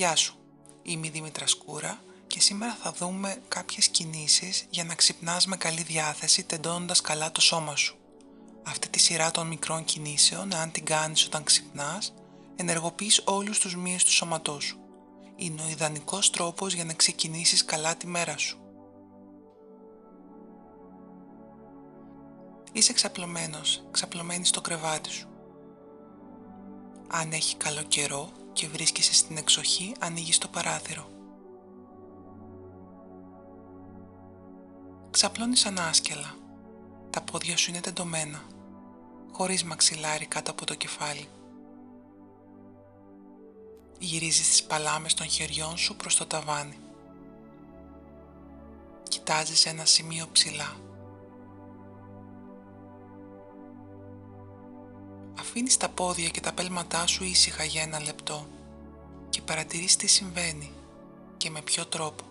Γεια σου, είμαι η Δήμητρα Σκούρα και σήμερα θα δούμε κάποιες κινήσεις για να ξυπνάς με καλή διάθεση τεντώνοντας καλά το σώμα σου. Αυτή τη σειρά των μικρών κινήσεων, αν την κάνεις όταν ξυπνάς, ενεργοποιείς όλους τους μύες του σώματός σου. Είναι ο ιδανικός τρόπος για να ξεκινήσεις καλά τη μέρα σου. Είσαι ξαπλωμένος, ξαπλωμένης στο κρεβάτι σου. Αν έχει καλό καιρό και βρίσκεσαι στην εξοχή, ανοίγεις το παράθυρο. Ξαπλώνεις ανάσκελα. Τα πόδια σου είναι τεντωμένα, χωρίς μαξιλάρι κάτω από το κεφάλι. Γυρίζεις τις παλάμες των χεριών σου προς το ταβάνι. Κοιτάζεις ένα σημείο ψηλά. Αφήνεις τα πόδια και τα πέλματά σου ήσυχα για ένα λεπτό και παρατηρείς τι συμβαίνει και με ποιο τρόπο.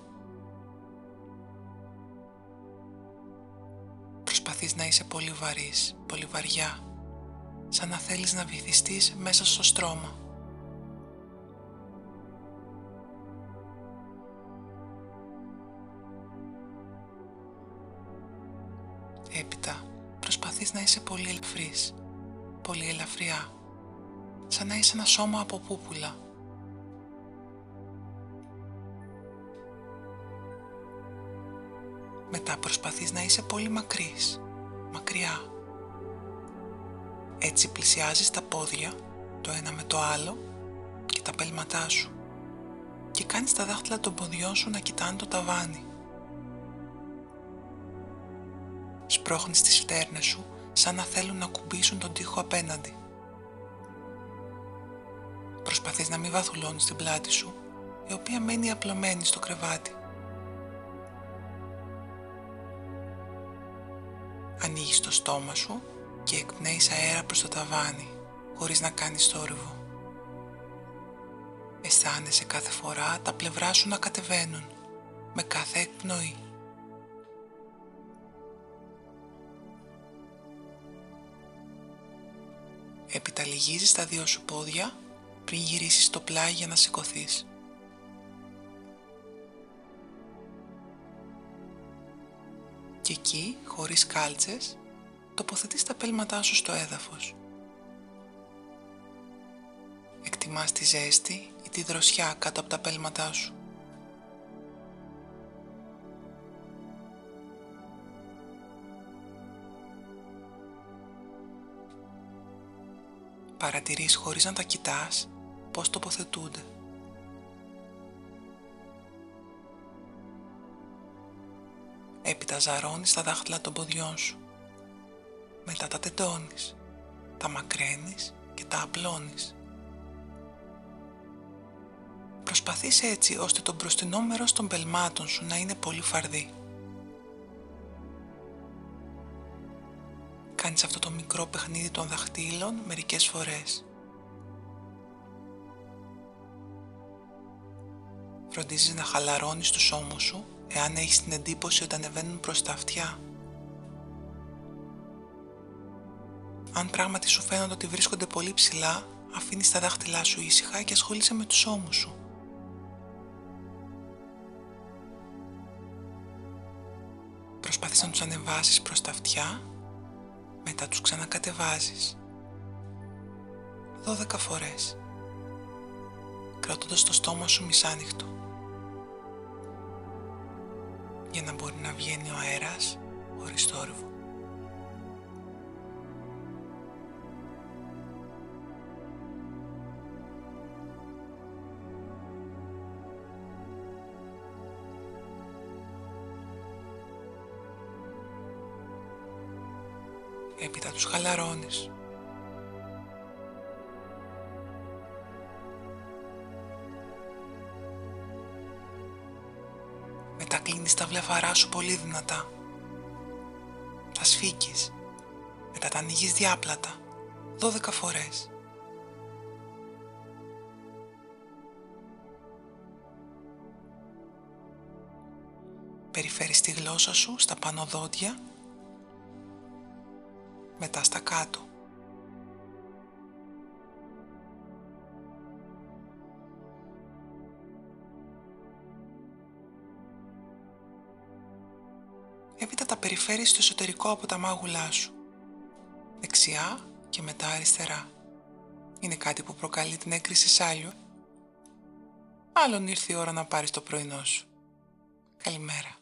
Προσπαθείς να είσαι πολύ βαρύς, πολύ βαριά, σαν να θέλεις να βυθιστείς μέσα στο στρώμα. Έπειτα προσπαθείς να είσαι πολύ ελαφρύς, πολύ ελαφριά, σαν να είσαι ένα σώμα από πούπουλα. Μετά προσπαθείς να είσαι πολύ μακρύς, μακριά. Έτσι πλησιάζεις τα πόδια, το ένα με το άλλο και τα πέλματά σου και κάνεις τα δάχτυλα των ποδιών σου να κοιτάνε το ταβάνι. Σπρώχνεις τις φτέρνες σου σαν να θέλουν να κουμπίσουν τον τοίχο απέναντι. Προσπαθείς να μην βαθουλώνεις την πλάτη σου, η οποία μένει απλωμένη στο κρεβάτι. Ανοίγεις το στόμα σου και εκπνέεις αέρα προς το ταβάνι, χωρίς να κάνεις θόρυβο. Αισθάνεσαι κάθε φορά τα πλευρά σου να κατεβαίνουν, με κάθε εκπνοή. Έπειτα λυγίζεις τα δύο σου πόδια πριν γυρίσεις το πλάι για να σηκωθείς. Και εκεί, χωρίς κάλτσες, τοποθετείς τα πέλματά σου στο έδαφος. Εκτιμάς τη ζέστη ή τη δροσιά κάτω από τα πέλματά σου. Παρατηρείς χωρίς να τα κοιτάς πώς τοποθετούνται. Έπειτα ζαρώνεις τα δάχτυλα των ποδιών σου. Μετά τα τεντώνεις, τα μακραίνεις και τα απλώνεις. Προσπαθείς έτσι ώστε το μπροστινό μέρος των πελμάτων σου να είναι πολύ φαρδί. Κάνεις αυτό το μικρό παιχνίδι των δαχτύλων μερικές φορές. Φροντίζεις να χαλαρώνεις τους ώμους σου εάν έχεις την εντύπωση ότι ανεβαίνουν προς τα αυτιά. Αν πράγματι σου φαίνονται ότι βρίσκονται πολύ ψηλά, αφήνεις τα δάχτυλά σου ήσυχα και ασχολείσαι με τους ώμους σου. Προσπάθεις να τους ανεβάσεις προς τα αυτιά μετά τους ξανακατεβάζεις. 12 φορές. Κρατώντας το στόμα σου μισάνοιχτο για να μπορεί να βγαίνει ο αέρας χωρίς θόρυβο. Έπειτα τους χαλαρώνεις. Μετά κλείνεις τα βλεφαρά σου πολύ δυνατά. Τα σφίγγεις. Μετά τα ανοίγεις διάπλατα. 12 φορές. Περιφέρεις τη γλώσσα σου στα πάνω δόντια μετά στα κάτω. Έπειτα τα περιφέρεις στο εσωτερικό από τα μάγουλά σου, δεξιά και μετά αριστερά. Είναι κάτι που προκαλεί την έκρηξη σάλιου. Άλλον ήρθε η ώρα να πάρεις το πρωινό σου. Καλημέρα.